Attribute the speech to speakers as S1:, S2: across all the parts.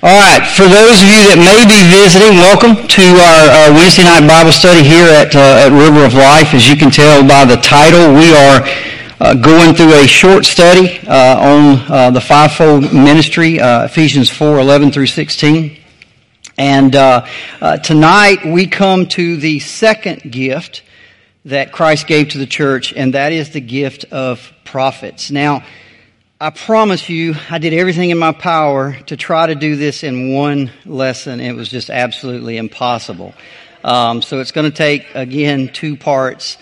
S1: All right, for those of you that may be visiting, welcome to our, our Wednesday night Bible study here at, uh, at River of Life. As you can tell by the title, we are uh, going through a short study uh, on uh, the fivefold ministry, uh, Ephesians 4, 11 through 16. And uh, tonight we come to the second gift that Christ gave to the church, and that is the gift of prophets. Now, I promise you, I did everything in my power to try to do this in one lesson. It was just absolutely impossible. Um, so it's going to take again two parts.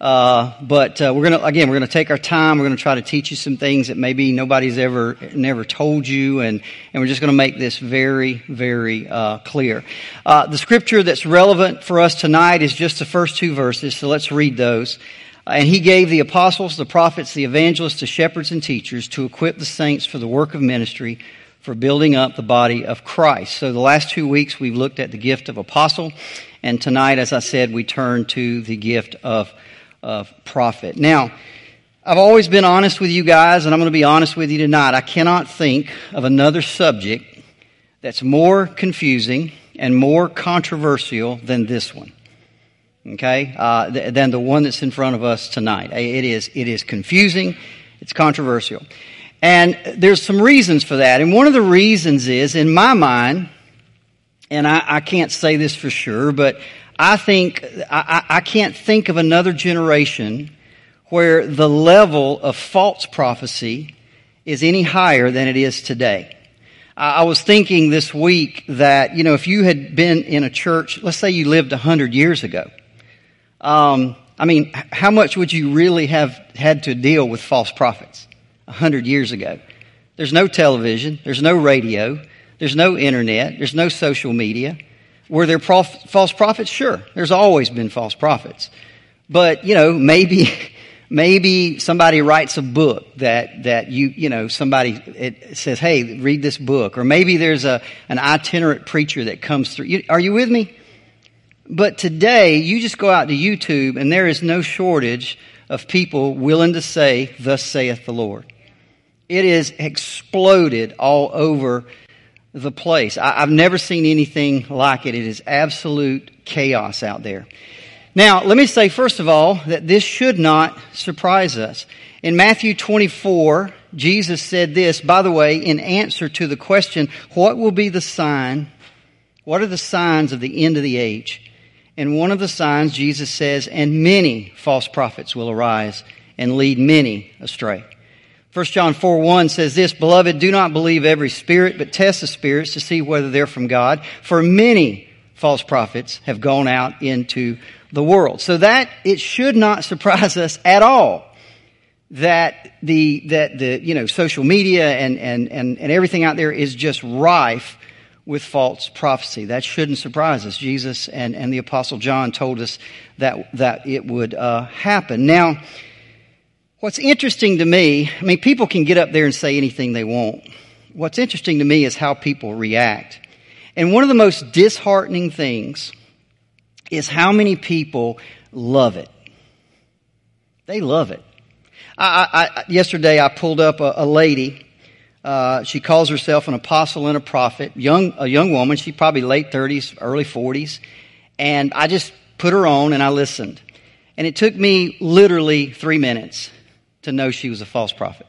S1: Uh, but uh, we're going to again we're going to take our time. We're going to try to teach you some things that maybe nobody's ever never told you, and and we're just going to make this very very uh, clear. Uh, the scripture that's relevant for us tonight is just the first two verses. So let's read those. Uh, and he gave the apostles, the prophets, the evangelists, the shepherds, and teachers to equip the saints for the work of ministry, for building up the body of Christ. So the last two weeks we've looked at the gift of apostle, and tonight, as I said, we turn to the gift of, of prophet. Now, I've always been honest with you guys, and I'm going to be honest with you tonight. I cannot think of another subject that's more confusing and more controversial than this one okay, uh, th- than the one that's in front of us tonight. It is, it is confusing, it's controversial. And there's some reasons for that. And one of the reasons is, in my mind, and I, I can't say this for sure, but I think, I, I can't think of another generation where the level of false prophecy is any higher than it is today. I was thinking this week that, you know, if you had been in a church, let's say you lived a hundred years ago, um, I mean, how much would you really have had to deal with false prophets a hundred years ago? There's no television, there's no radio, there's no internet, there's no social media. Were there prof- false prophets? Sure, there's always been false prophets. But, you know, maybe, maybe somebody writes a book that, that you, you know, somebody says, hey, read this book. Or maybe there's a, an itinerant preacher that comes through. You, are you with me? But today, you just go out to YouTube and there is no shortage of people willing to say, Thus saith the Lord. It is exploded all over the place. I, have never seen anything like it. It is absolute chaos out there. Now, let me say first of all that this should not surprise us. In Matthew 24, Jesus said this, by the way, in answer to the question, what will be the sign? What are the signs of the end of the age? And one of the signs, Jesus says, and many false prophets will arise and lead many astray. 1 John 4 1 says this, Beloved, do not believe every spirit, but test the spirits to see whether they're from God. For many false prophets have gone out into the world. So that, it should not surprise us at all that the, that the, you know, social media and, and, and, and everything out there is just rife with false prophecy. That shouldn't surprise us. Jesus and, and the Apostle John told us that, that it would uh, happen. Now, what's interesting to me, I mean, people can get up there and say anything they want. What's interesting to me is how people react. And one of the most disheartening things is how many people love it. They love it. I, I, yesterday I pulled up a, a lady uh, she calls herself an apostle and a prophet, young, a young woman. She's probably late 30s, early 40s. And I just put her on and I listened. And it took me literally three minutes to know she was a false prophet.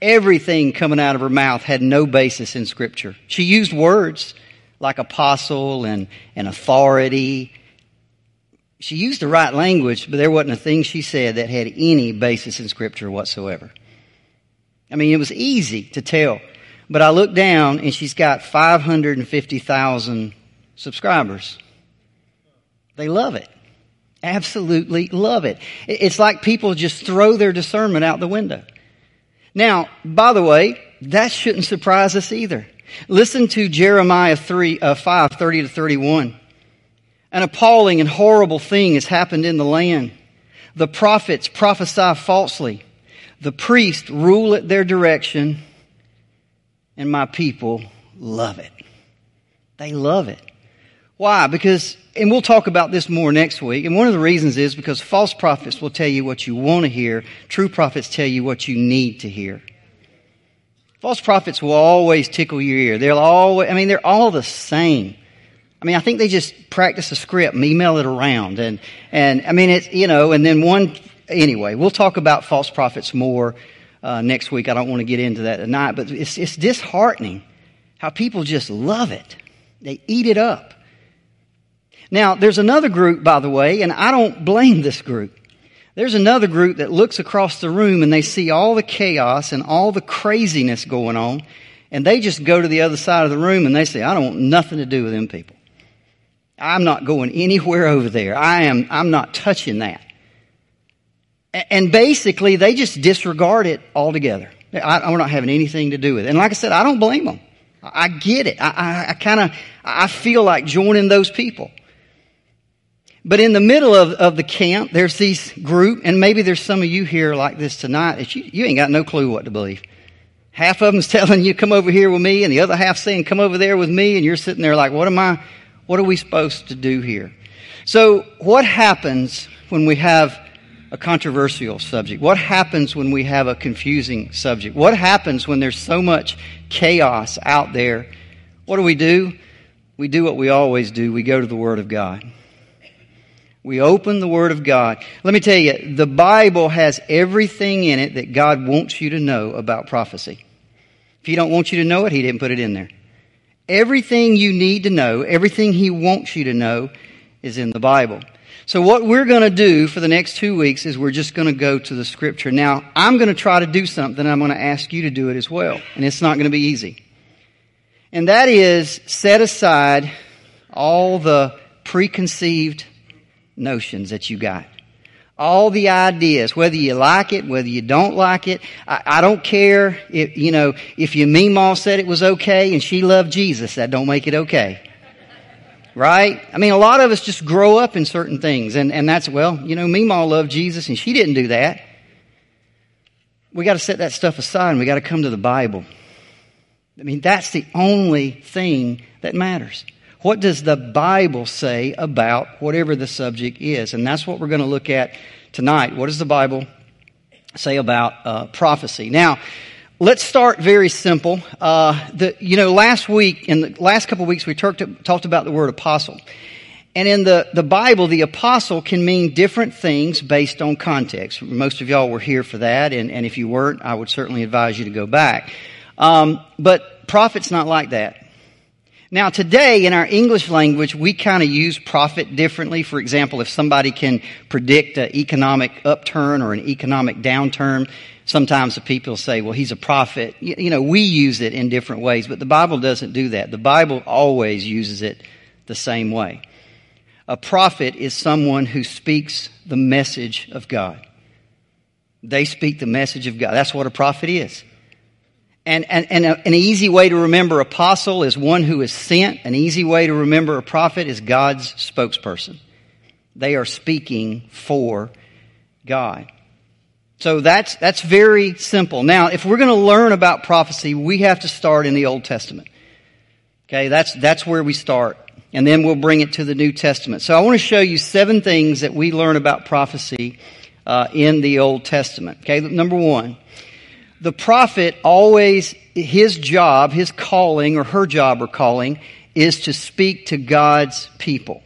S1: Everything coming out of her mouth had no basis in scripture. She used words like apostle and, and authority. She used the right language, but there wasn't a thing she said that had any basis in scripture whatsoever. I mean, it was easy to tell. But I looked down and she's got 550,000 subscribers. They love it. Absolutely love it. It's like people just throw their discernment out the window. Now, by the way, that shouldn't surprise us either. Listen to Jeremiah 3, uh, 5, 30 to 31. An appalling and horrible thing has happened in the land. The prophets prophesy falsely. The priests rule at their direction, and my people love it. They love it. Why? Because, and we'll talk about this more next week, and one of the reasons is because false prophets will tell you what you want to hear, true prophets tell you what you need to hear. False prophets will always tickle your ear. They'll always, I mean, they're all the same. I mean, I think they just practice a script and email it around. And, and I mean, it's, you know, and then one, anyway, we'll talk about false prophets more uh, next week. I don't want to get into that tonight, but it's, it's disheartening how people just love it. They eat it up. Now, there's another group, by the way, and I don't blame this group. There's another group that looks across the room and they see all the chaos and all the craziness going on, and they just go to the other side of the room and they say, I don't want nothing to do with them people. I'm not going anywhere over there. I am, I'm not touching that. And basically, they just disregard it altogether. I, we're not having anything to do with it. And like I said, I don't blame them. I get it. I, I, I kind of, I feel like joining those people. But in the middle of, of the camp, there's these group, and maybe there's some of you here like this tonight that you, you ain't got no clue what to believe. Half of them's telling you, come over here with me, and the other half saying, come over there with me, and you're sitting there like, what am I, what are we supposed to do here? So what happens when we have a controversial subject? What happens when we have a confusing subject? What happens when there's so much chaos out there? What do we do? We do what we always do. We go to the Word of God. We open the Word of God. Let me tell you, the Bible has everything in it that God wants you to know about prophecy. If He don't want you to know it, He didn't put it in there. Everything you need to know, everything He wants you to know, is in the Bible. So what we're going to do for the next two weeks is we're just going to go to the Scripture. Now, I'm going to try to do something. I'm going to ask you to do it as well. And it's not going to be easy. And that is set aside all the preconceived notions that you got. All the ideas, whether you like it, whether you don't like it. I, I don't care if, you know, if your meemaw said it was okay and she loved Jesus, that don't make it okay. Right? I mean, a lot of us just grow up in certain things and, and that's, well, you know, meemaw loved Jesus and she didn't do that. We got to set that stuff aside and we got to come to the Bible. I mean, that's the only thing that matters. What does the Bible say about whatever the subject is? And that's what we're going to look at tonight. What does the Bible say about uh, prophecy? Now, let's start very simple. Uh, the, you know, last week, in the last couple of weeks, we talked, talked about the word apostle. And in the, the Bible, the apostle can mean different things based on context. Most of y'all were here for that, and, and if you weren't, I would certainly advise you to go back. Um, but prophet's not like that. Now today in our English language, we kind of use prophet differently. For example, if somebody can predict an economic upturn or an economic downturn, sometimes the people say, well, he's a prophet. You know, we use it in different ways, but the Bible doesn't do that. The Bible always uses it the same way. A prophet is someone who speaks the message of God. They speak the message of God. That's what a prophet is. And, and, and a, an easy way to remember apostle is one who is sent. An easy way to remember a prophet is God's spokesperson. They are speaking for God. So that's, that's very simple. Now, if we're going to learn about prophecy, we have to start in the Old Testament. Okay, that's, that's where we start. And then we'll bring it to the New Testament. So I want to show you seven things that we learn about prophecy uh, in the Old Testament. Okay, number one the prophet always, his job, his calling, or her job or calling, is to speak to God's people.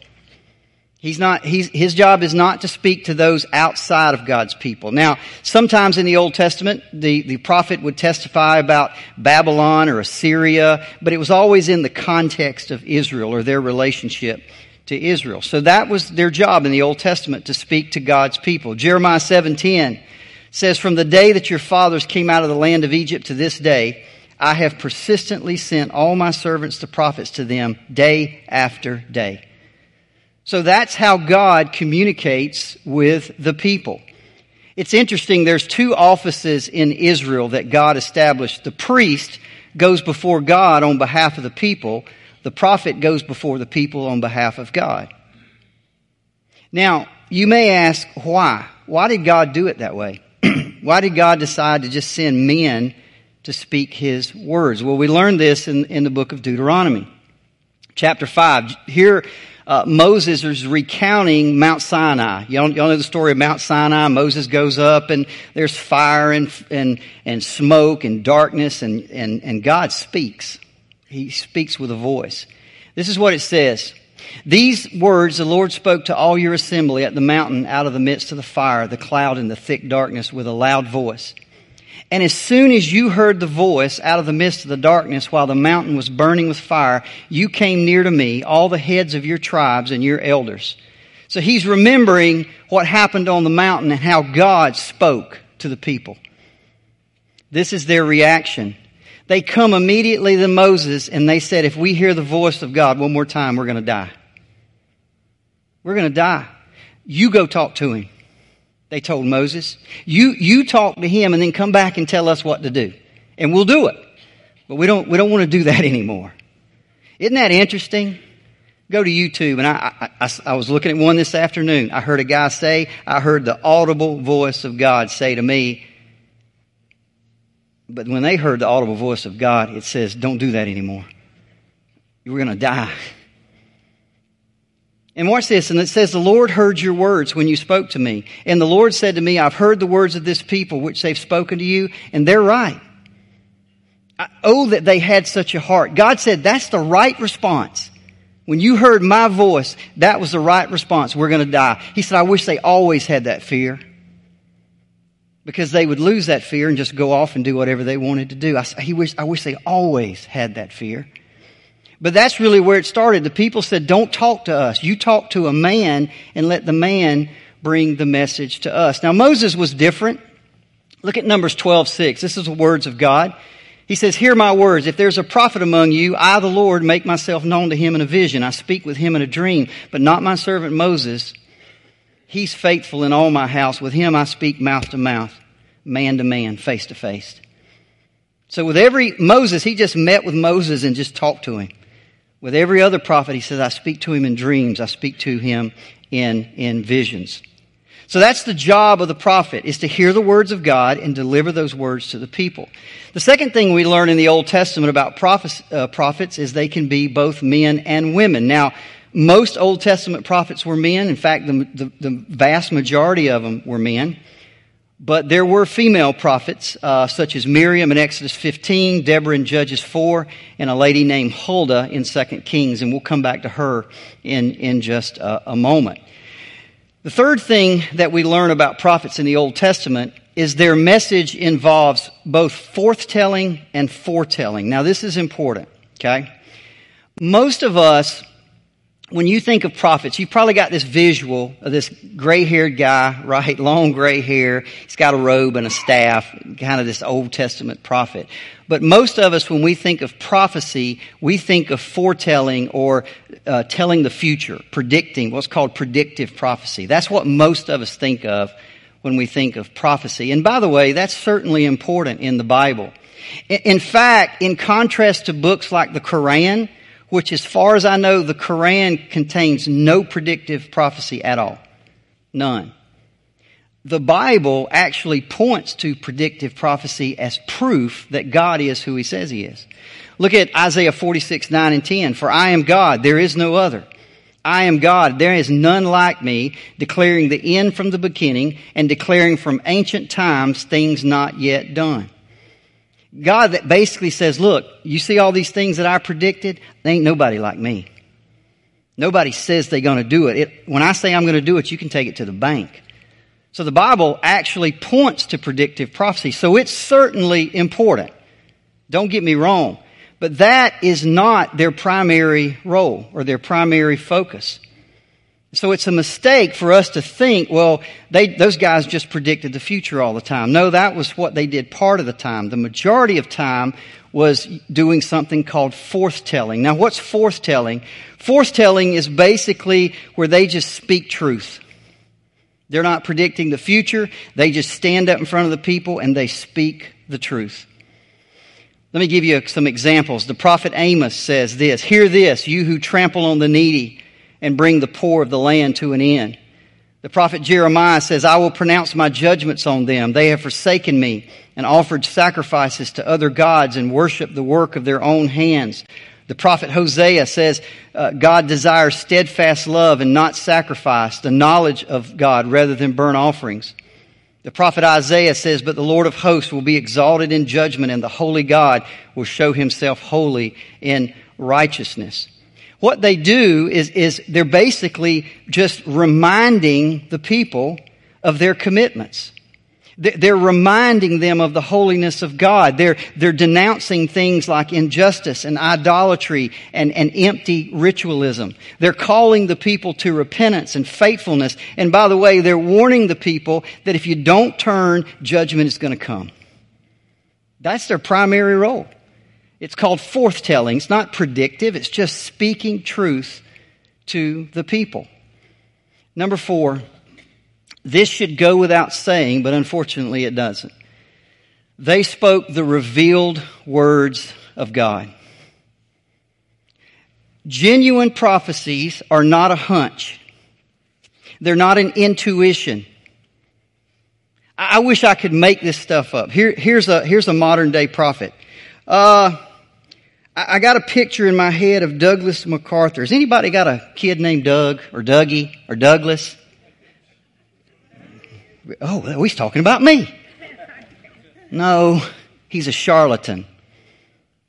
S1: He's not, he's, his job is not to speak to those outside of God's people. Now, sometimes in the Old Testament, the, the prophet would testify about Babylon or Assyria, but it was always in the context of Israel or their relationship to Israel. So that was their job in the Old Testament to speak to God's people. Jeremiah 7:10 says, From the day that your fathers came out of the land of Egypt to this day, I have persistently sent all my servants the prophets to them day after day. So that's how God communicates with the people. It's interesting, there's two offices in Israel that God established. The priest, goes before God on behalf of the people. The prophet goes before the people on behalf of God. Now, you may ask why? Why did God do it that way? why did God decide to just send men to speak his words? Well, we learned this in, in the book of Deuteronomy. Chapter 5. Here, uh, Moses is recounting Mount Sinai. Y'all, y'all know the story of Mount Sinai. Moses goes up and there's fire and, and, and smoke and darkness and, and, and God speaks. He speaks with a voice. This is what it says. These words the Lord spoke to all your assembly at the mountain out of the midst of the fire, the cloud, and the thick darkness with a loud voice. And as soon as you heard the voice out of the midst of the darkness while the mountain was burning with fire, you came near to me, all the heads of your tribes and your elders. So he's remembering what happened on the mountain and how God spoke to the people. This is their reaction. They come immediately to Moses and they said, if we hear the voice of God one more time, we're going to die. We're going to die. You go talk to him they told Moses. You, you talk to him and then come back and tell us what to do. And we'll do it. But we don't, we don't want to do that anymore. Isn't that interesting? Go to YouTube and I, I, I, was looking at one this afternoon. I heard a guy say, I heard the audible voice of God say to me, but when they heard the audible voice of God, it says, don't do that anymore. You're going to die. And watch this, and it says, The Lord heard your words when you spoke to me. And the Lord said to me, I've heard the words of this people which they've spoken to you, and they're right. oh, that they had such a heart. God said, That's the right response. When you heard my voice, that was the right response. We're going to die. He said, I wish they always had that fear. Because they would lose that fear and just go off and do whatever they wanted to do. I, he wish, I wish they always had that fear. But that's really where it started. The people said, don't talk to us. You talk to a man and let the man bring the message to us. Now Moses was different. Look at Numbers 12, 6. This is the words of God. He says, Hear my words. If there's a prophet among you, I, the Lord, make myself known to him in a vision. I speak with him in a dream, but not my servant Moses. He's faithful in all my house. With him I speak mouth to mouth, man to man, face to face. So with every Moses, he just met with Moses and just talked to him. With every other prophet, he says, I speak to him in dreams. I speak to him in, in visions. So that's the job of the prophet, is to hear the words of God and deliver those words to the people. The second thing we learn in the Old Testament about prophets, uh, prophets is they can be both men and women. Now, most Old Testament prophets were men. In fact, the, the, the vast majority of them were men. But there were female prophets, uh, such as Miriam in Exodus 15, Deborah in Judges 4, and a lady named Huldah in 2 Kings, and we'll come back to her in, in just a, a moment. The third thing that we learn about prophets in the Old Testament is their message involves both forthtelling and foretelling. Now, this is important, okay? Most of us when you think of prophets, you've probably got this visual of this gray haired guy, right? Long gray hair. He's got a robe and a staff, kind of this Old Testament prophet. But most of us, when we think of prophecy, we think of foretelling or uh, telling the future, predicting, what's called predictive prophecy. That's what most of us think of when we think of prophecy. And by the way, that's certainly important in the Bible. In fact, in contrast to books like the Quran, which as far as I know, the Quran contains no predictive prophecy at all. None. The Bible actually points to predictive prophecy as proof that God is who He says He is. Look at Isaiah 46, 9 and 10. For I am God, there is no other. I am God, there is none like me, declaring the end from the beginning and declaring from ancient times things not yet done. God that basically says, look, you see all these things that I predicted? There ain't nobody like me. Nobody says they're going to do it. it. When I say I'm going to do it, you can take it to the bank. So the Bible actually points to predictive prophecy. So it's certainly important. Don't get me wrong. But that is not their primary role or their primary focus. So it's a mistake for us to think, well, they, those guys just predicted the future all the time. No, that was what they did part of the time. The majority of time was doing something called forthtelling. Now, what's forthtelling? Forthtelling is basically where they just speak truth. They're not predicting the future. They just stand up in front of the people and they speak the truth. Let me give you some examples. The prophet Amos says this, Hear this, you who trample on the needy and bring the poor of the land to an end. The prophet Jeremiah says, I will pronounce my judgments on them. They have forsaken me and offered sacrifices to other gods and worshiped the work of their own hands. The prophet Hosea says, uh, God desires steadfast love and not sacrifice, the knowledge of God rather than burnt offerings. The prophet Isaiah says, But the Lord of hosts will be exalted in judgment, and the holy God will show himself holy in righteousness what they do is, is they're basically just reminding the people of their commitments. They're reminding them of the holiness of God. They're, they're denouncing things like injustice and idolatry and, and empty ritualism. They're calling the people to repentance and faithfulness. And by the way, they're warning the people that if you don't turn, judgment is going to come. That's their primary role. It's called forthtelling. It's not predictive, it's just speaking truth to the people. Number four, this should go without saying, but unfortunately it doesn't. They spoke the revealed words of God. Genuine prophecies are not a hunch. They're not an intuition. I wish I could make this stuff up. Here, here's, a, here's a modern day prophet. Uh, I got a picture in my head of Douglas MacArthur. Has anybody got a kid named Doug or Dougie or Douglas? Oh, he's talking about me. No, he's a charlatan.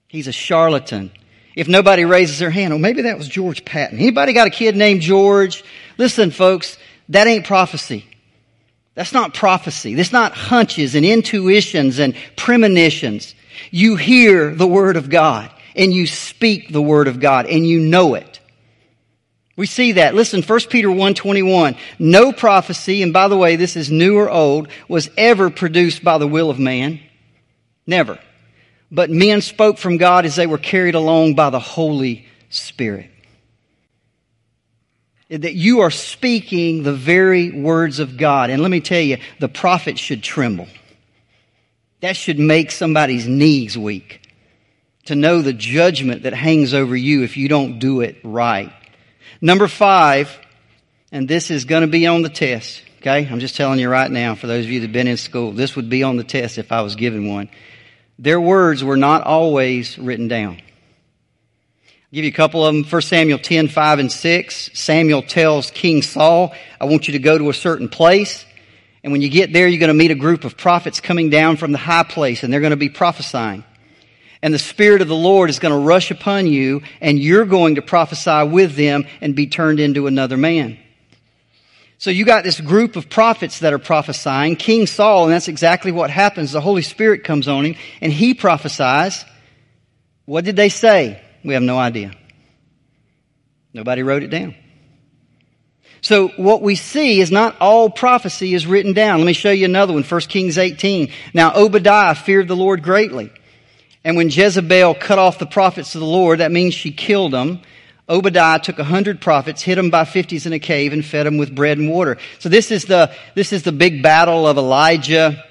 S1: He's a charlatan. If nobody raises their hand, oh, maybe that was George Patton. Anybody got a kid named George? Listen, folks, that ain't prophecy. That's not prophecy. That's not hunches and intuitions and premonitions. You hear the Word of God and you speak the word of God and you know it. We see that. Listen, 1 Peter 1.21. No prophecy, and by the way, this is new or old, was ever produced by the will of man. Never. But men spoke from God as they were carried along by the Holy Spirit. That you are speaking the very words of God. And let me tell you, the prophet should tremble. That should make somebody's knees weak to know the judgment that hangs over you if you don't do it right. Number five, and this is going to be on the test. Okay. I'm just telling you right now, for those of you that have been in school, this would be on the test if I was given one. Their words were not always written down. I'll give you a couple of them. 1 Samuel 10, 5 and 6. Samuel tells King Saul, I want you to go to a certain place. And when you get there, you're going to meet a group of prophets coming down from the high place and they're going to be prophesying and the Spirit of the Lord is going to rush upon you, and you're going to prophesy with them and be turned into another man. So you got this group of prophets that are prophesying. King Saul, and that's exactly what happens. The Holy Spirit comes on him, and he prophesies. What did they say? We have no idea. Nobody wrote it down. So what we see is not all prophecy is written down. Let me show you another one. 1 Kings 18. Now Obadiah feared the Lord greatly. And when Jezebel cut off the prophets of the Lord, that means she killed them. Obadiah took a hundred prophets, hid them by fifties in a cave, and fed them with bread and water. So this is the, this is the big battle of Elijah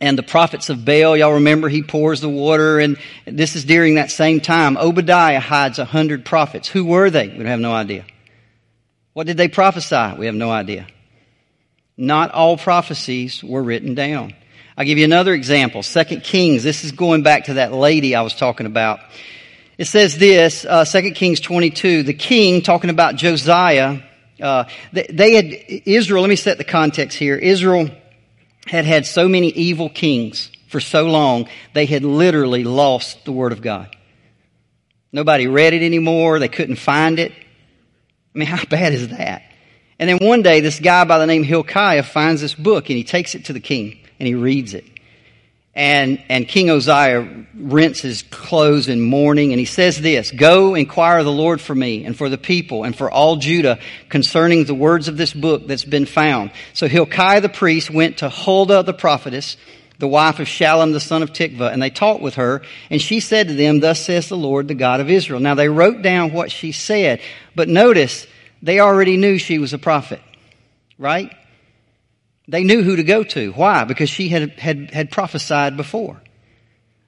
S1: and the prophets of Baal. Y'all remember he pours the water, and this is during that same time. Obadiah hides a hundred prophets. Who were they? We have no idea. What did they prophesy? We have no idea. Not all prophecies were written down. I'll give you another example. Second Kings. This is going back to that lady I was talking about. It says this, uh, 2 Kings 22, the king, talking about Josiah, uh, they, they had, Israel, let me set the context here. Israel had had so many evil kings for so long, they had literally lost the Word of God. Nobody read it anymore. They couldn't find it. I mean, how bad is that? And then one day, this guy by the name of Hilkiah finds this book and he takes it to the king and he reads it. And, and King Uzziah rents his clothes in mourning, and he says this, Go inquire the Lord for me and for the people and for all Judah concerning the words of this book that's been found. So Hilkiah the priest went to Huldah the prophetess, the wife of Shallum the son of Tikvah, and they talked with her, and she said to them, Thus says the Lord, the God of Israel. Now they wrote down what she said, but notice, they already knew she was a prophet, right? They knew who to go to. Why? Because she had, had, had prophesied before.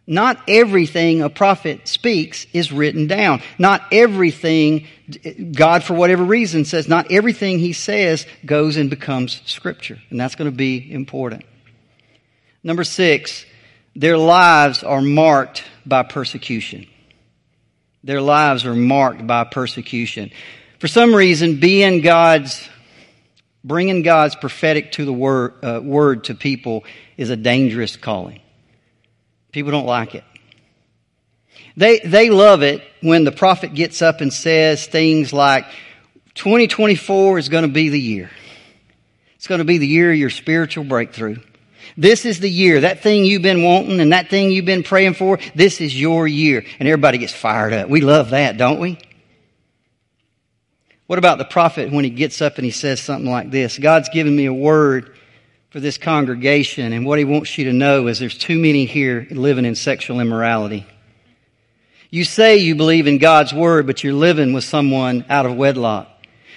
S1: Not everything a prophet speaks is written down. Not everything, God for whatever reason says, not everything he says goes and becomes scripture. And that's going to be important. Number six, their lives are marked by persecution. Their lives are marked by persecution. For some reason, being God's, bringing God's prophetic to the word, uh, word to people is a dangerous calling. People don't like it. They, they love it when the prophet gets up and says things like, 2024 is going to be the year. It's going to be the year of your spiritual breakthrough. This is the year. That thing you've been wanting and that thing you've been praying for, this is your year. And everybody gets fired up. We love that, don't we? What about the prophet when he gets up and he says something like this? God's given me a word for this congregation, and what he wants you to know is there's too many here living in sexual immorality. You say you believe in God's word, but you're living with someone out of wedlock.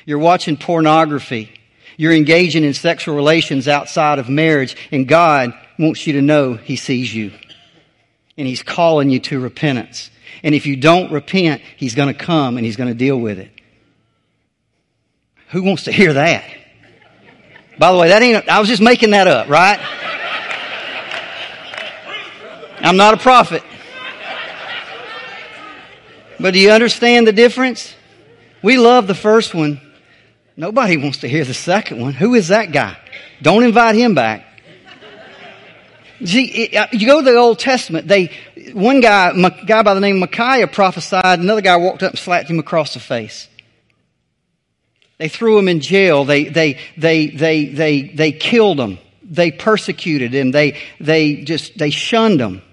S1: You're watching pornography. You're engaging in sexual relations outside of marriage, and God wants you to know He sees you. And He's calling you to repentance. And if you don't repent, He's going to come and He's going to deal with it. Who wants to hear that? By the way, that ain't, I was just making that up, right? I'm not a prophet. But do you understand the difference? We love the first one. Nobody wants to hear the second one. Who is that guy? Don't invite him back. See, uh, you go to the Old Testament, they, one guy, a guy by the name of Micaiah prophesied, another guy walked up and slapped him across the face. They threw him in jail. They, they, they, they, they, they killed him. They persecuted him. They, they just, they shunned him.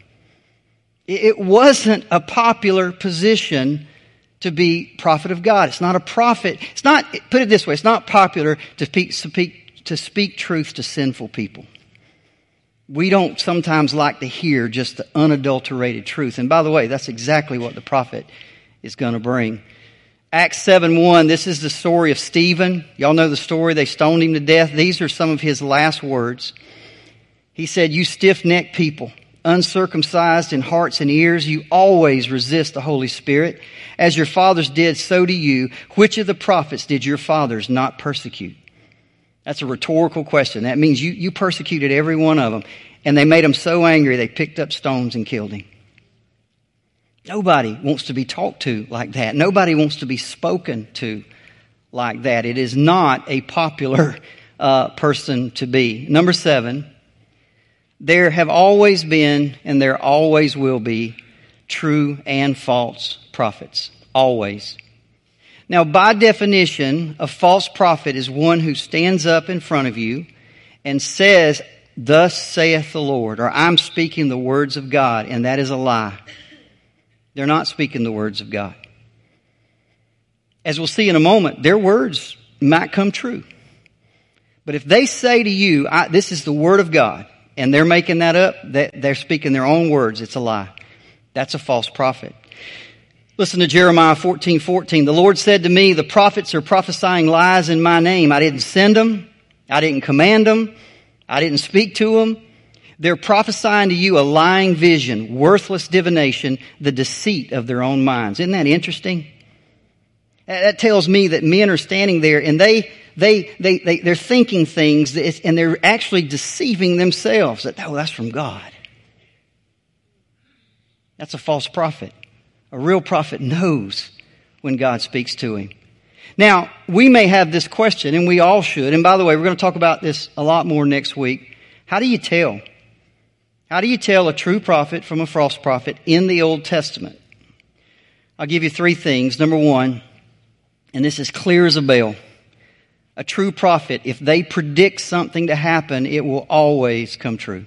S1: It wasn't a popular position to be prophet of God. It's not a prophet. It's not, put it this way, it's not popular to speak, speak, to speak truth to sinful people. We don't sometimes like to hear just the unadulterated truth. And by the way, that's exactly what the prophet is going to bring. Acts 7 1, this is the story of Stephen. Y'all know the story. They stoned him to death. These are some of his last words. He said, You stiff necked people, uncircumcised in hearts and ears, you always resist the Holy Spirit. As your fathers did, so do you. Which of the prophets did your fathers not persecute? That's a rhetorical question. That means you, you persecuted every one of them. And they made him so angry they picked up stones and killed him. Nobody wants to be talked to like that. Nobody wants to be spoken to like that. It is not a popular uh, person to be. Number seven, there have always been and there always will be true and false prophets. Always. Now, by definition, a false prophet is one who stands up in front of you and says, Thus saith the Lord, or I'm speaking the words of God, and that is a lie. They're not speaking the words of God. As we'll see in a moment, their words might come true. But if they say to you, this is the word of God, and they're making that up, they're speaking their own words, it's a lie. That's a false prophet. Listen to Jeremiah 14, 14. The Lord said to me, the prophets are prophesying lies in my name. I didn't send them. I didn't command them. I didn't speak to them. They're prophesying to you a lying vision, worthless divination, the deceit of their own minds. Isn't that interesting? That tells me that men are standing there and they, they, they, they, they're thinking things and they're actually deceiving themselves that, oh, that's from God. That's a false prophet. A real prophet knows when God speaks to him. Now, we may have this question, and we all should. And by the way, we're going to talk about this a lot more next week. How do you tell? How do you tell a true prophet from a false prophet in the Old Testament? I'll give you three things. Number one, and this is clear as a bell. A true prophet, if they predict something to happen, it will always come true.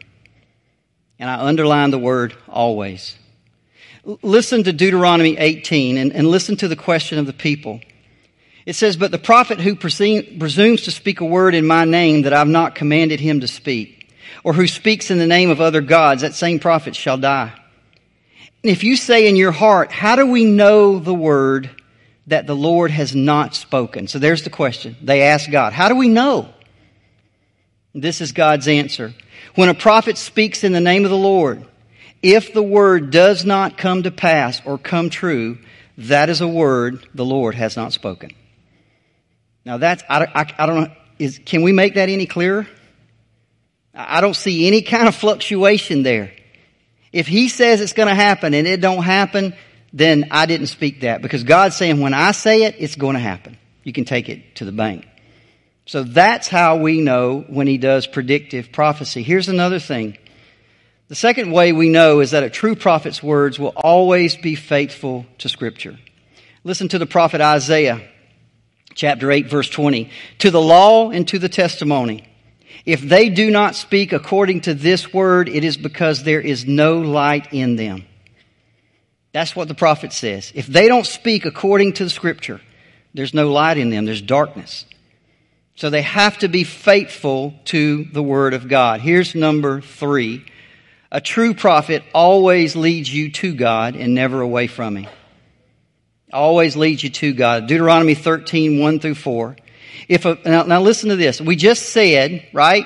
S1: And I underline the word always. listen to Deuteronomy 18 and, and listen to the question of the people. It says, But the prophet who presumes to speak a word in my name that I've not commanded him to speak, or who speaks in the name of other gods, that same prophet shall die. And if you say in your heart, how do we know the word that the Lord has not spoken? So there's the question. They ask God, how do we know? This is God's answer. When a prophet speaks in the name of the Lord, If the word does not come to pass or come true, that is a word the Lord has not spoken. Now that's, I, I, I don't know, is, can we make that any clearer? I don't see any kind of fluctuation there. If he says it's going to happen and it don't happen, then I didn't speak that because God's saying when I say it, it's going to happen. You can take it to the bank. So that's how we know when he does predictive prophecy. Here's another thing. The second way we know is that a true prophet's words will always be faithful to scripture. Listen to the prophet Isaiah, chapter 8 verse 20. To the law and to the testimony. If they do not speak according to this word, it is because there is no light in them. That's what the prophet says. If they don't speak according to the scripture, there's no light in them. There's darkness. So they have to be faithful to the word of God. Here's number three. A true prophet always leads you to God and never away from Him. Always leads you to God. Deuteronomy 13, 1 through 4. If a, now, now listen to this. We just said, right?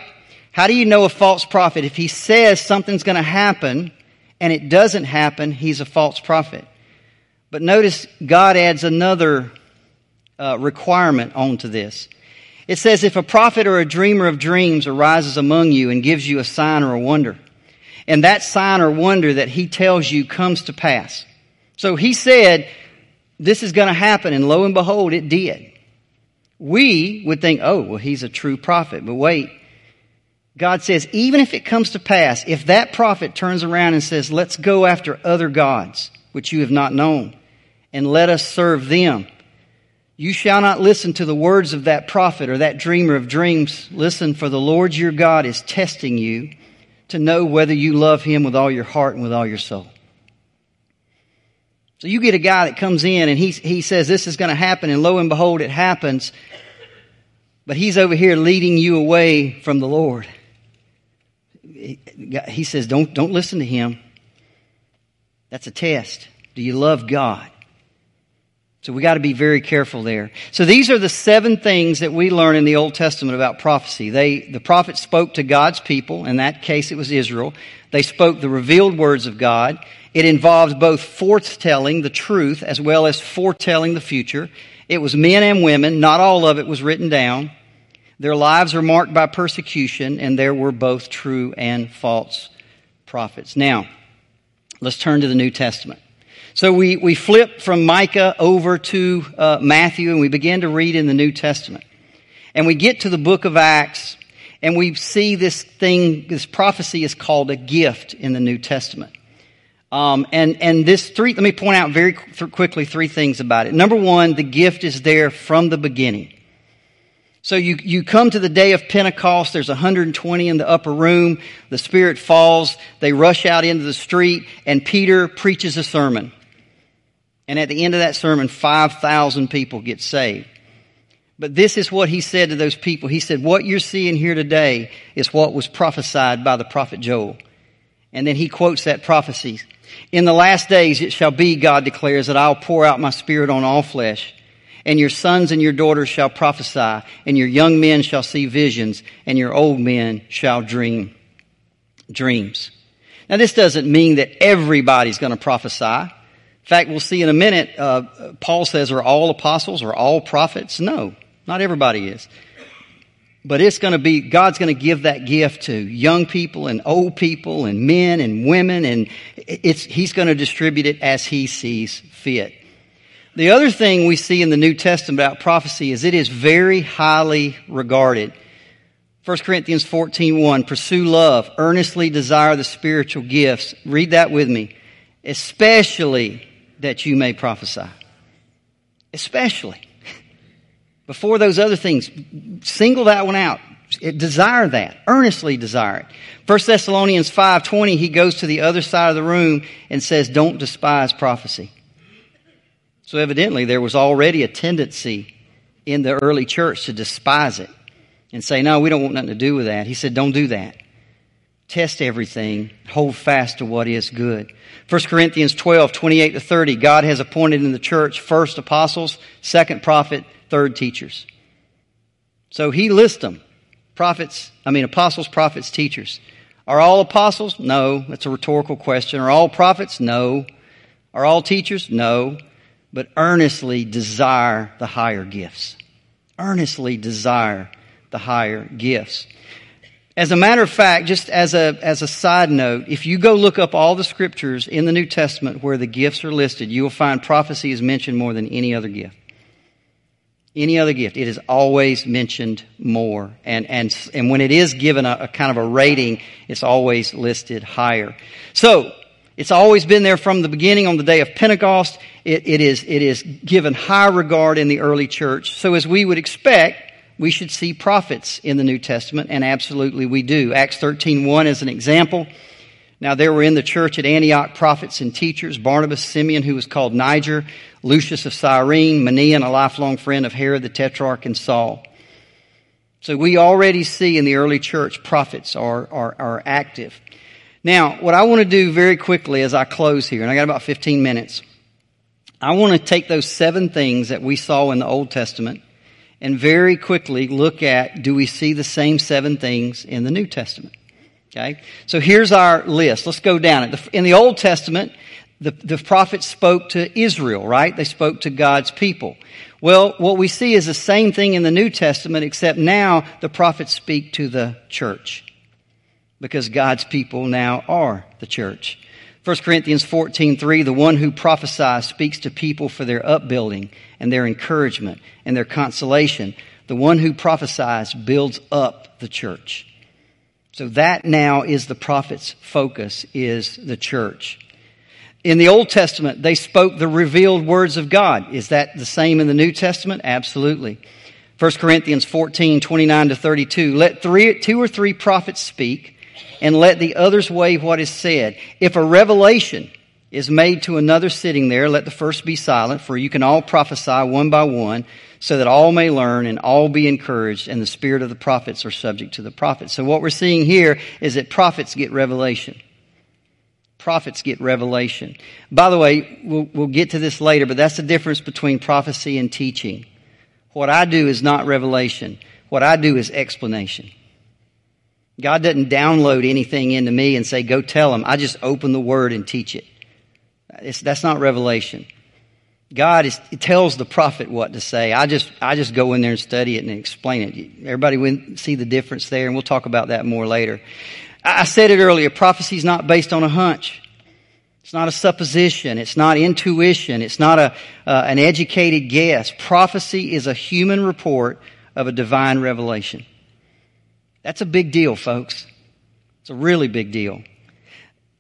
S1: How do you know a false prophet? If he says something's going to happen and it doesn't happen, he's a false prophet. But notice God adds another uh, requirement onto this. It says, if a prophet or a dreamer of dreams arises among you and gives you a sign or a wonder, and that sign or wonder that he tells you comes to pass. So he said, this is going to happen, and lo and behold, it did. We would think, oh, well, he's a true prophet. But wait, God says, even if it comes to pass, if that prophet turns around and says, let's go after other gods, which you have not known, and let us serve them, you shall not listen to the words of that prophet or that dreamer of dreams. Listen, for the Lord your God is testing you to know whether you love him with all your heart and with all your soul. So you get a guy that comes in and he, he says this is going to happen and lo and behold it happens. But he's over here leading you away from the Lord. He says, don't, don't listen to him. That's a test. Do you love God? So we got to be very careful there. So these are the seven things that we learn in the Old Testament about prophecy. They, the prophets spoke to God's people. In that case, it was Israel. They spoke the revealed words of God. It involved both foretelling the truth as well as foretelling the future. It was men and women. Not all of it was written down. Their lives were marked by persecution and there were both true and false prophets. Now, let's turn to the New Testament. So we, we flip from Micah over to uh, Matthew and we begin to read in the New Testament. And we get to the book of Acts and we see this thing, this prophecy is called a gift in the New Testament. Um, and, and this three, let me point out very quickly three things about it. Number one, the gift is there from the beginning. So you, you come to the day of Pentecost, there's 120 in the upper room, the Spirit falls, they rush out into the street, and Peter preaches a sermon. And at the end of that sermon, 5,000 people get saved. But this is what he said to those people. He said, what you're seeing here today is what was prophesied by the prophet Joel. And then he quotes that prophecy. In the last days it shall be, God declares, that I'll pour out my spirit on all flesh. And your sons and your daughters shall prophesy, and your young men shall see visions, and your old men shall dream dreams. Now this doesn't mean that everybody's going to prophesy. In fact, we'll see in a minute, uh, Paul says, are all apostles or all prophets? No, not everybody is. But it's going to be, God's going to give that gift to young people and old people and men and women and it's, He's going to distribute it as He sees fit. The other thing we see in the New Testament about prophecy is it is very highly regarded. 1 Corinthians 14, 1, pursue love, earnestly desire the spiritual gifts. Read that with me. Especially that you may prophesy. Especially. Before those other things, single that one out. Desire that. Earnestly desire it. 1 Thessalonians 5.20, he goes to the other side of the room and says, don't despise prophecy. So evidently there was already a tendency in the early church to despise it and say, no, we don't want nothing to do with that. He said, don't do that. Test everything. Hold fast to what is good. 1 Corinthians 12, 28 to 30. God has appointed in the church first apostles, second prophet, third teachers. So he lists them. Prophets, I mean apostles, prophets, teachers. Are all apostles? No. That's a rhetorical question. Are all prophets? No. Are all teachers? No. But earnestly desire the higher gifts. Earnestly desire the higher gifts. As a matter of fact, just as a, as a side note, if you go look up all the scriptures in the New Testament where the gifts are listed, you will find prophecy is mentioned more than any other gift. Any other gift. It is always mentioned more. And, and, and when it is given a, a kind of a rating, it's always listed higher. So, it's always been there from the beginning on the day of Pentecost. It, it, is, it is given high regard in the early church. So as we would expect, we should see prophets in the New Testament, and absolutely we do. Acts 13.1 is an example. Now there were in the church at Antioch prophets and teachers, Barnabas, Simeon, who was called Niger, Lucius of Cyrene, Manaen, a lifelong friend of Herod the Tetrarch, and Saul. So we already see in the early church prophets are, are, are active. Now, what I want to do very quickly as I close here, and I got about 15 minutes, I want to take those seven things that we saw in the Old Testament and very quickly look at do we see the same seven things in the New Testament? Okay? So here's our list. Let's go down it. In the Old Testament, the, the prophets spoke to Israel, right? They spoke to God's people. Well, what we see is the same thing in the New Testament, except now the prophets speak to the church. Because God's people now are the church. 1 Corinthians 14:3 the one who prophesies speaks to people for their upbuilding and their encouragement and their consolation. The one who prophesies builds up the church. So that now is the prophet's focus is the church. In the Old Testament, they spoke the revealed words of God. Is that the same in the New Testament? Absolutely. 1 Corinthians 14, 29 to 32. Let three, two or three prophets speak and let the others weigh what is said. If a revelation is made to another sitting there, let the first be silent, for you can all prophesy one by one, so that all may learn and all be encouraged, and the spirit of the prophets are subject to the prophets. So what we're seeing here is that prophets get revelation. Prophets get revelation. By the way, we'll, we'll get to this later, but that's the difference between prophecy and teaching. What I do is not revelation. What I do is explanation. God doesn't download anything into me and say, go tell them. I just open the word and teach it. It's, that's not revelation. God is, tells the prophet what to say. I just, I just go in there and study it and explain it. Everybody will see the difference there, and we'll talk about that more later. I said it earlier, prophecy is not based on a hunch. It's not a supposition. It's not intuition. It's not a, uh, an educated guess. Prophecy is a human report of a divine revelation. That's a big deal, folks. It's a really big deal.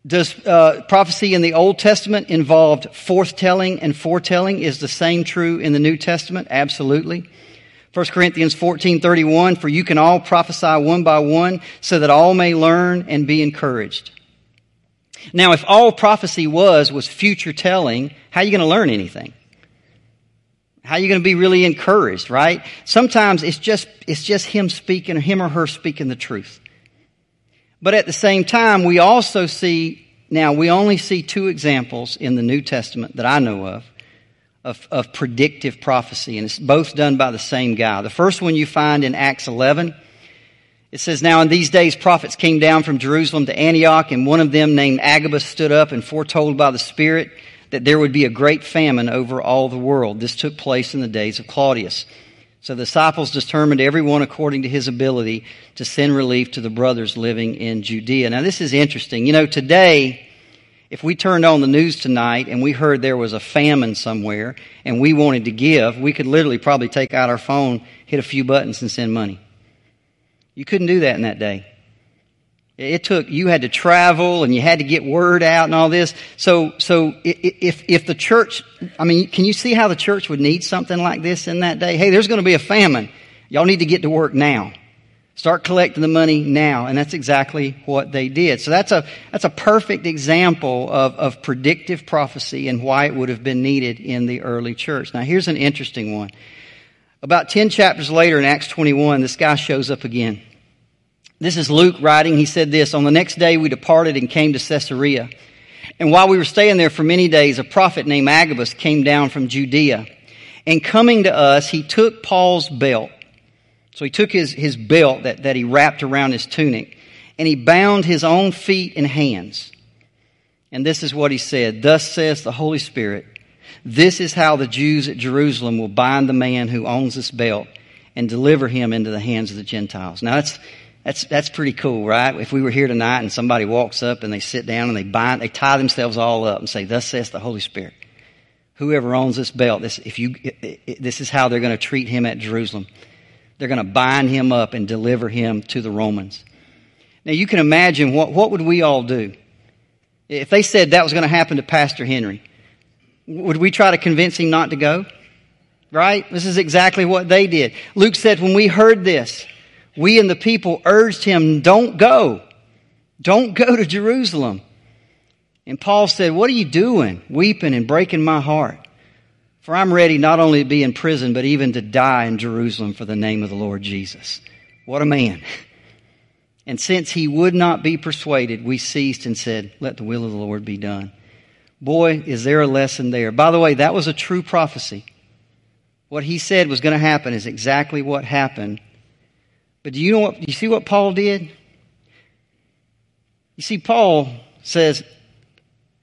S1: Does uh, prophecy in the Old Testament involved forthtelling and foretelling? Is the same true in the New Testament? Absolutely. 1 Corinthians 14:31 for you can all prophesy one by one so that all may learn and be encouraged. Now if all prophecy was was future telling, how are you going to learn anything? How are you going to be really encouraged, right? Sometimes it's just, it's just him speaking, him or her speaking the truth. But at the same time, we also see, now we only see two examples in the New Testament that I know of, of, of predictive prophecy, and it's both done by the same guy. The first one you find in Acts 11. It says, Now in these days prophets came down from Jerusalem to Antioch, and one of them named Agabus stood up and foretold by the Spirit that there would be a great famine over all the world. This took place in the days of Claudius. So the disciples determined everyone according to his ability to send relief to the brothers living in Judea. Now this is interesting. You know, today, if we turned on the news tonight and we heard there was a famine somewhere and we wanted to give, we could literally probably take out our phone, hit a few buttons and send money. You couldn't do that in that day. It took, you had to travel and you had to get word out and all this. So, so if, if the church, I mean, can you see how the church would need something like this in that day? Hey, there's going to be a famine. Y'all need to get to work now. Start collecting the money now. And that's exactly what they did. So that's a, that's a perfect example of, of predictive prophecy and why it would have been needed in the early church. Now here's an interesting one. About 10 chapters later in Acts 21, this guy shows up again. This is Luke writing. He said this On the next day, we departed and came to Caesarea. And while we were staying there for many days, a prophet named Agabus came down from Judea. And coming to us, he took Paul's belt. So he took his, his belt that, that he wrapped around his tunic. and he bound his own feet and hands. And this is what he said Thus says the Holy Spirit, this is how the Jews at Jerusalem will bind the man who owns this belt and deliver him into the hands of the Gentiles. Now that's, that's, that's pretty cool, right? If we were here tonight and somebody walks up and they sit down and they bind, they tie themselves all up and say, thus says the Holy Spirit. Whoever owns this belt, this, if you, this is how they're going to treat him at Jerusalem. They're going to bind him up and deliver him to the Romans. Now you can imagine what, what would we all do? If they said that was going to happen to Pastor Henry, would we try to convince him not to go? Right? This is exactly what they did. Luke said, when we heard this, we and the people urged him, don't go. Don't go to Jerusalem. And Paul said, what are you doing? Weeping and breaking my heart. For I'm ready not only to be in prison, but even to die in Jerusalem for the name of the Lord Jesus. What a man. And since he would not be persuaded, we ceased and said, let the will of the Lord be done. Boy, is there a lesson there. By the way, that was a true prophecy. What he said was going to happen is exactly what happened. But do you know what, you see what Paul did? You see, Paul says,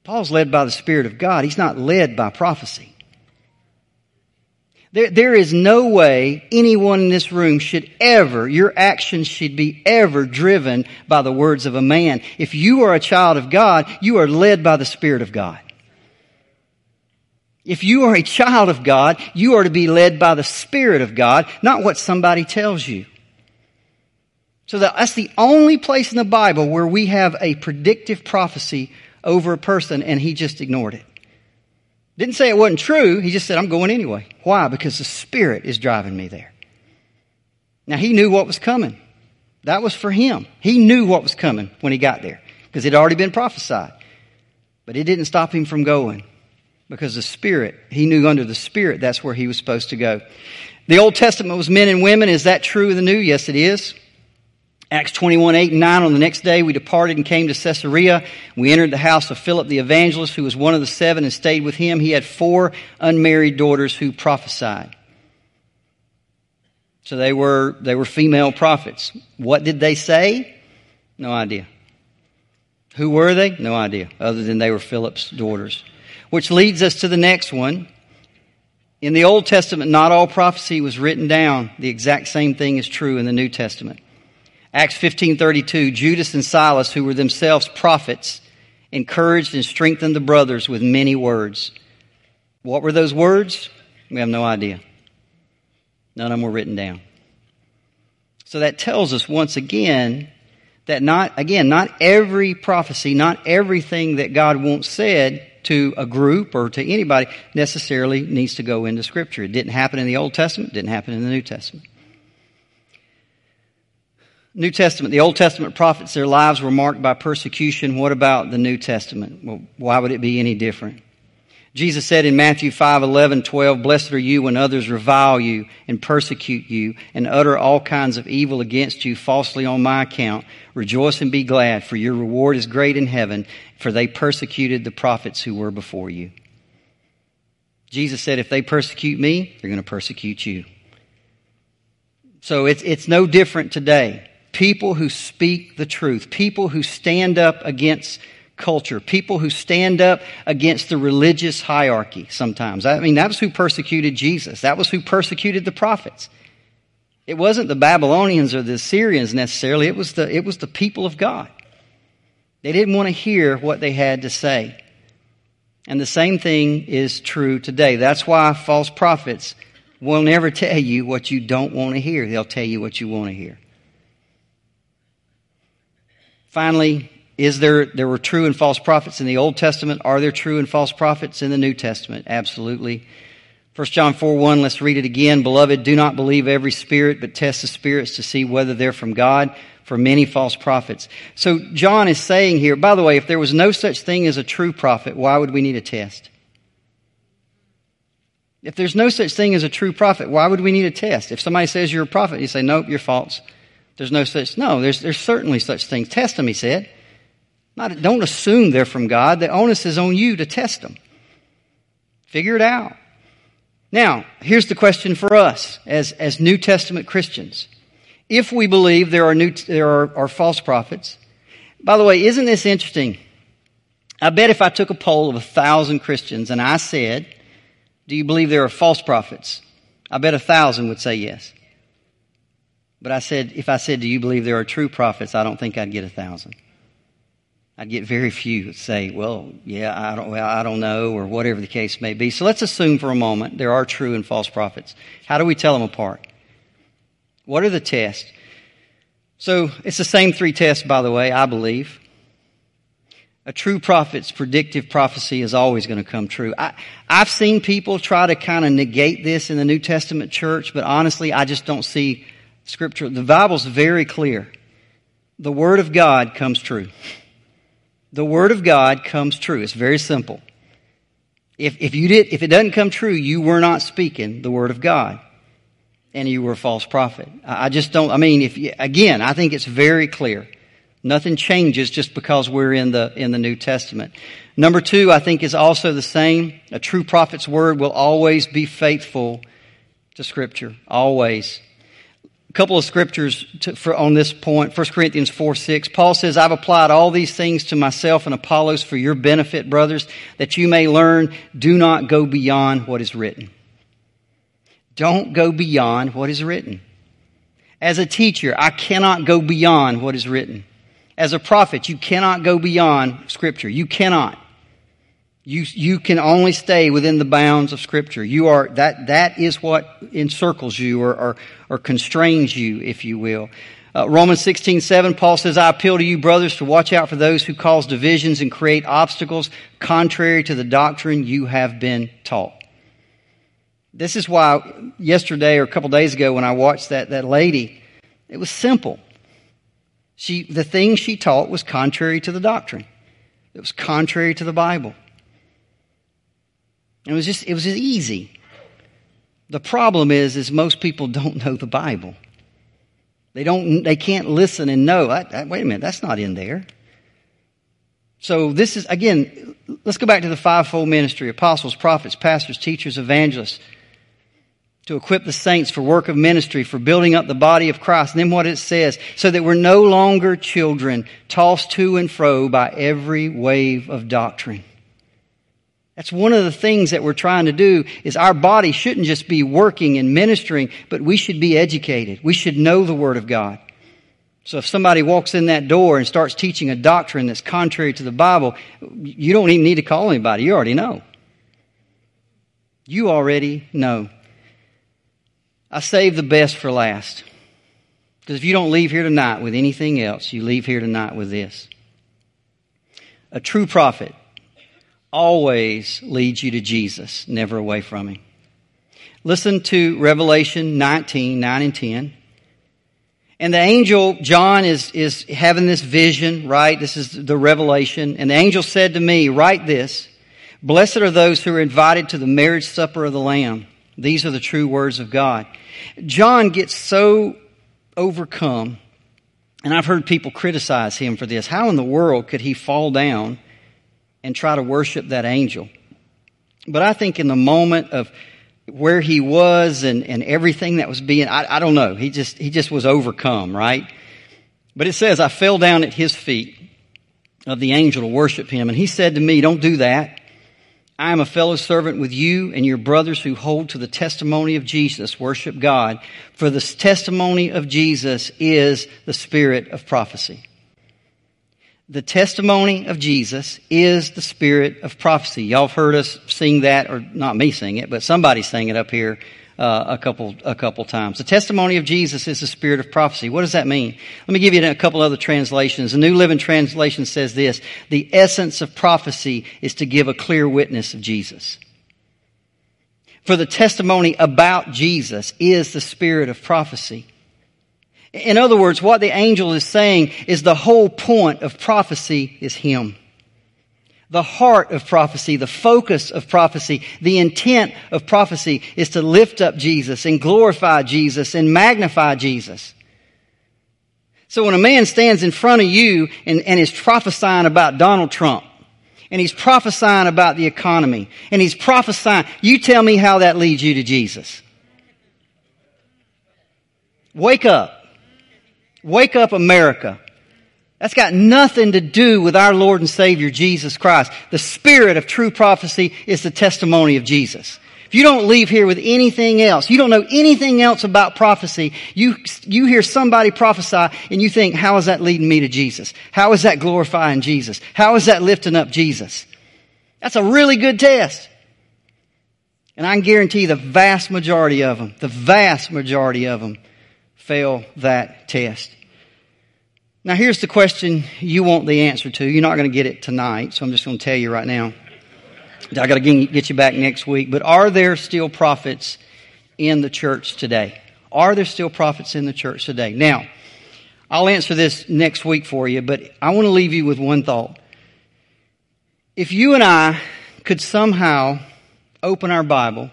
S1: Paul's led by the Spirit of God. He's not led by prophecy. There, there is no way anyone in this room should ever, your actions should be ever driven by the words of a man. If you are a child of God, you are led by the Spirit of God. If you are a child of God, you are to be led by the Spirit of God, not what somebody tells you. So that's the only place in the Bible where we have a predictive prophecy over a person and he just ignored it. Didn't say it wasn't true. He just said, I'm going anyway. Why? Because the Spirit is driving me there. Now he knew what was coming. That was for him. He knew what was coming when he got there because it had already been prophesied. But it didn't stop him from going because the Spirit, he knew under the Spirit that's where he was supposed to go. The Old Testament was men and women. Is that true of the New? Yes, it is. Acts 21, 8 and 9, on the next day we departed and came to Caesarea. We entered the house of Philip the evangelist, who was one of the seven, and stayed with him. He had four unmarried daughters who prophesied. So they were, they were female prophets. What did they say? No idea. Who were they? No idea, other than they were Philip's daughters. Which leads us to the next one. In the Old Testament, not all prophecy was written down. The exact same thing is true in the New Testament. Acts 15:32 Judas and Silas who were themselves prophets encouraged and strengthened the brothers with many words. What were those words? We have no idea. None of them were written down. So that tells us once again that not again not every prophecy, not everything that God wants said to a group or to anybody necessarily needs to go into Scripture. It didn't happen in the Old Testament, didn't happen in the New Testament. New Testament, the Old Testament prophets, their lives were marked by persecution. What about the New Testament? Well, why would it be any different? Jesus said in Matthew 5, 11, 12, Blessed are you when others revile you and persecute you and utter all kinds of evil against you falsely on my account. Rejoice and be glad, for your reward is great in heaven, for they persecuted the prophets who were before you. Jesus said, if they persecute me, they're going to persecute you. So it's, it's no different today. People who speak the truth, people who stand up against culture, people who stand up against the religious hierarchy sometimes. I mean, that was who persecuted Jesus. That was who persecuted the prophets. It wasn't the Babylonians or the Assyrians necessarily, it was the, it was the people of God. They didn't want to hear what they had to say. And the same thing is true today. That's why false prophets will never tell you what you don't want to hear. They'll tell you what you want to hear. Finally, is there, there were true and false prophets in the Old Testament. Are there true and false prophets in the New Testament? Absolutely. 1 John 4 1, let's read it again. Beloved, do not believe every spirit, but test the spirits to see whether they're from God, for many false prophets. So John is saying here, by the way, if there was no such thing as a true prophet, why would we need a test? If there's no such thing as a true prophet, why would we need a test? If somebody says you're a prophet, you say, nope, you're false. There's no such, no, there's, there's certainly such things. Test them, he said. Not, don't assume they're from God. The onus is on you to test them. Figure it out. Now, here's the question for us as, as New Testament Christians. If we believe there are, new, there are, are false prophets, By the way, isn't this interesting? I bet if I took a poll of a thousand Christians and I said, do you believe there are false prophets? I bet a thousand would say yes. But I said, if I said, do you believe there are true prophets? I don't think I'd get a thousand. I'd get very few say, well, yeah, I don't, well, I don't know, or whatever the case may be. So let's assume for a moment there are true and false prophets. How do we tell them apart? What are the tests? So it's the same three tests, by the way, I believe. A true prophet's predictive prophecy is always going to come true. I, I've seen people try to kind of negate this in the New Testament church, but honestly, I just don't see scripture. The Bible's very clear. The Word of God comes true. The Word of God comes true. It's very simple. If, if you did, if it doesn't come true, you were not speaking the Word of God. And you were a false prophet. I just don't, I mean, if you, again, I think it's very clear. Nothing changes just because we're in the, in the New Testament. Number two, I think is also the same. A true prophet's word will always be faithful to Scripture. Always. A couple of scriptures to, for, on this point. 1 Corinthians 4 6. Paul says, I've applied all these things to myself and Apollos for your benefit, brothers, that you may learn, do not go beyond what is written. Don't go beyond what is written. As a teacher, I cannot go beyond what is written. As a prophet, you cannot go beyond Scripture. You cannot. You, you can only stay within the bounds of Scripture. You are, that, that is what encircles you or, or, or constrains you, if you will. Uh, Romans 16, 7, Paul says, I appeal to you, brothers, to watch out for those who cause divisions and create obstacles contrary to the doctrine you have been taught. This is why yesterday or a couple days ago when I watched that, that lady, it was simple. She, the thing she taught was contrary to the doctrine. It was contrary to the Bible. It was just, it was just easy. The problem is, is most people don't know the Bible. They don't, they can't listen and know, I, I, wait a minute, that's not in there. So this is, again, let's go back to the fivefold ministry, apostles, prophets, pastors, teachers, evangelists, to equip the saints for work of ministry, for building up the body of Christ. And then what it says, so that we're no longer children tossed to and fro by every wave of doctrine that's one of the things that we're trying to do is our body shouldn't just be working and ministering, but we should be educated. We should know the Word of God. So if somebody walks in that door and starts teaching a doctrine that's contrary to the Bible, you don't even need to call anybody. You already know. You already know. I save the best for last. Because if you don't leave here tonight with anything else, you leave here tonight with this. A true prophet always leads you to Jesus, never away from Him. Listen to Revelation 19, 9 and 10. And the angel, John, is, is having this vision, right? This is the revelation. And the angel said to me, write this. Blessed are those who are invited to the marriage supper of the Lamb. These are the true words of God. John gets so overcome, and I've heard people criticize him for this. How in the world could he fall down and try to worship that angel. But I think in the moment of where he was and, and everything that was being, I, I don't know. He just, he just was overcome, right? But it says, I fell down at his feet of the angel to worship him. And he said to me, don't do that. I am a fellow servant with you and your brothers who hold to the testimony of Jesus. Worship God. For the testimony of Jesus is the spirit of prophecy the testimony of Jesus is the spirit of prophecy. Y'all have heard us sing that, or not me sing it, but somebody sang it up here uh, a couple a couple times. The testimony of Jesus is the spirit of prophecy. What does that mean? Let me give you a couple other translations. The New Living Translation says this: the essence of prophecy is to give a clear witness of Jesus. For the testimony about Jesus is the spirit of prophecy. In other words, what the angel is saying is the whole point of prophecy is Him. The heart of prophecy, the focus of prophecy, the intent of prophecy is to lift up Jesus and glorify Jesus and magnify Jesus. So when a man stands in front of you and, and is prophesying about Donald Trump, and he's prophesying about the economy, and he's prophesying, you tell me how that leads you to Jesus. Wake up. Wake up, America. That's got nothing to do with our Lord and Savior Jesus Christ. The spirit of true prophecy is the testimony of Jesus. If you don't leave here with anything else, you don't know anything else about prophecy, you, you hear somebody prophesy and you think, how is that leading me to Jesus? How is that glorifying Jesus? How is that lifting up Jesus? That's a really good test. And I can guarantee the vast majority of them, the vast majority of them fail that test. Now here's the question you want the answer to. You're not going to get it tonight, so I'm just going to tell you right now. I got to get you back next week. But are there still prophets in the church today? Are there still prophets in the church today? Now, I'll answer this next week for you, but I want to leave you with one thought. If you and I could somehow open our Bible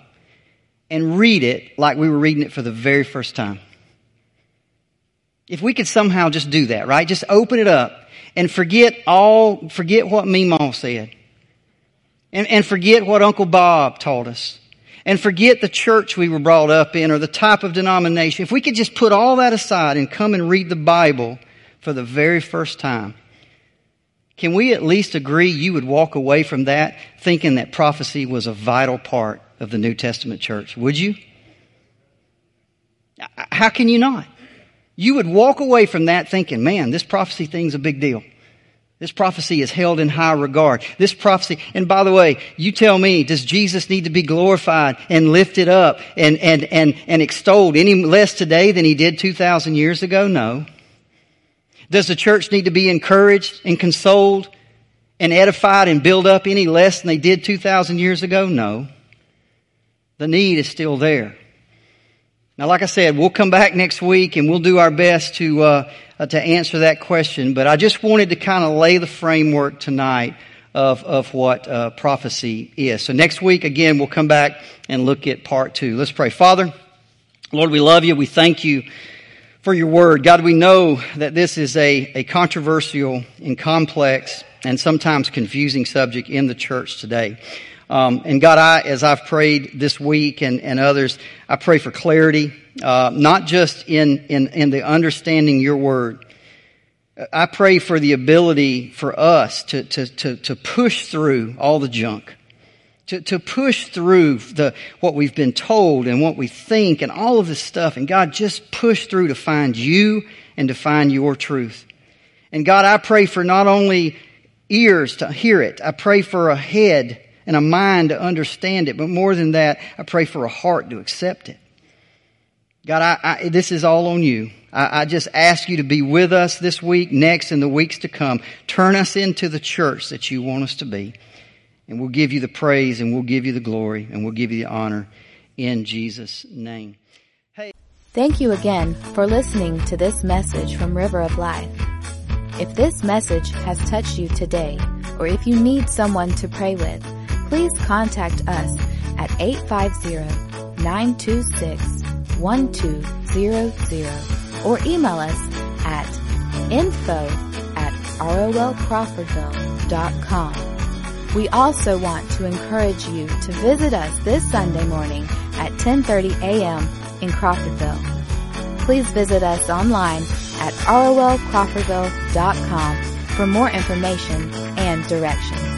S1: and read it like we were reading it for the very first time, if we could somehow just do that, right? Just open it up and forget all, forget what Meemaw said and, and forget what Uncle Bob taught us and forget the church we were brought up in or the type of denomination, if we could just put all that aside and come and read the Bible for the very first time, can we at least agree you would walk away from that thinking that prophecy was a vital part of the New Testament church? Would you? How can you not? You would walk away from that thinking, man, this prophecy thing's a big deal. This prophecy is held in high regard. This prophecy, and by the way, you tell me, does Jesus need to be glorified and lifted up and, and, and, and extolled any less today than he did 2,000 years ago? No. Does the church need to be encouraged and consoled and edified and built up any less than they did 2,000 years ago? No. The need is still there. Now, like I said, we'll come back next week and we'll do our best to, uh, uh, to answer that question. But I just wanted to kind of lay the framework tonight of, of what uh, prophecy is. So next week, again, we'll come back and look at part two. Let's pray. Father, Lord, we love you. We thank you for your word. God, we know that this is a, a controversial and complex and sometimes confusing subject in the church today. Um, and God, I, as I've prayed this week and, and others, I pray for clarity, uh, not just in, in, in the understanding your word. I pray for the ability for us to, to, to, to push through all the junk. To, to push through the, what we've been told and what we think and all of this stuff. And God, just push through to find you and to find your truth. And God, I pray for not only ears to hear it, I pray for a head and a mind to understand it. But more than that, I pray for a heart to accept it. God, I, I, this is all on you. I, I just ask you to be with us this week, next, and the weeks to come. Turn us into the church that you want us to be. And we'll give you the praise and we'll give you the glory and we'll give you the honor in Jesus' name.
S2: Hey. Thank you again for listening to this message from River of Life. If this message has touched you today, or if you need someone to pray with, please contact us at 850-926-1200 or email us at info at rolcrawfordville.com. We also want to encourage you to visit us this Sunday morning at 10.30 a.m. in Crawfordville. Please visit us online at rolcrawfordville.com for more information and directions.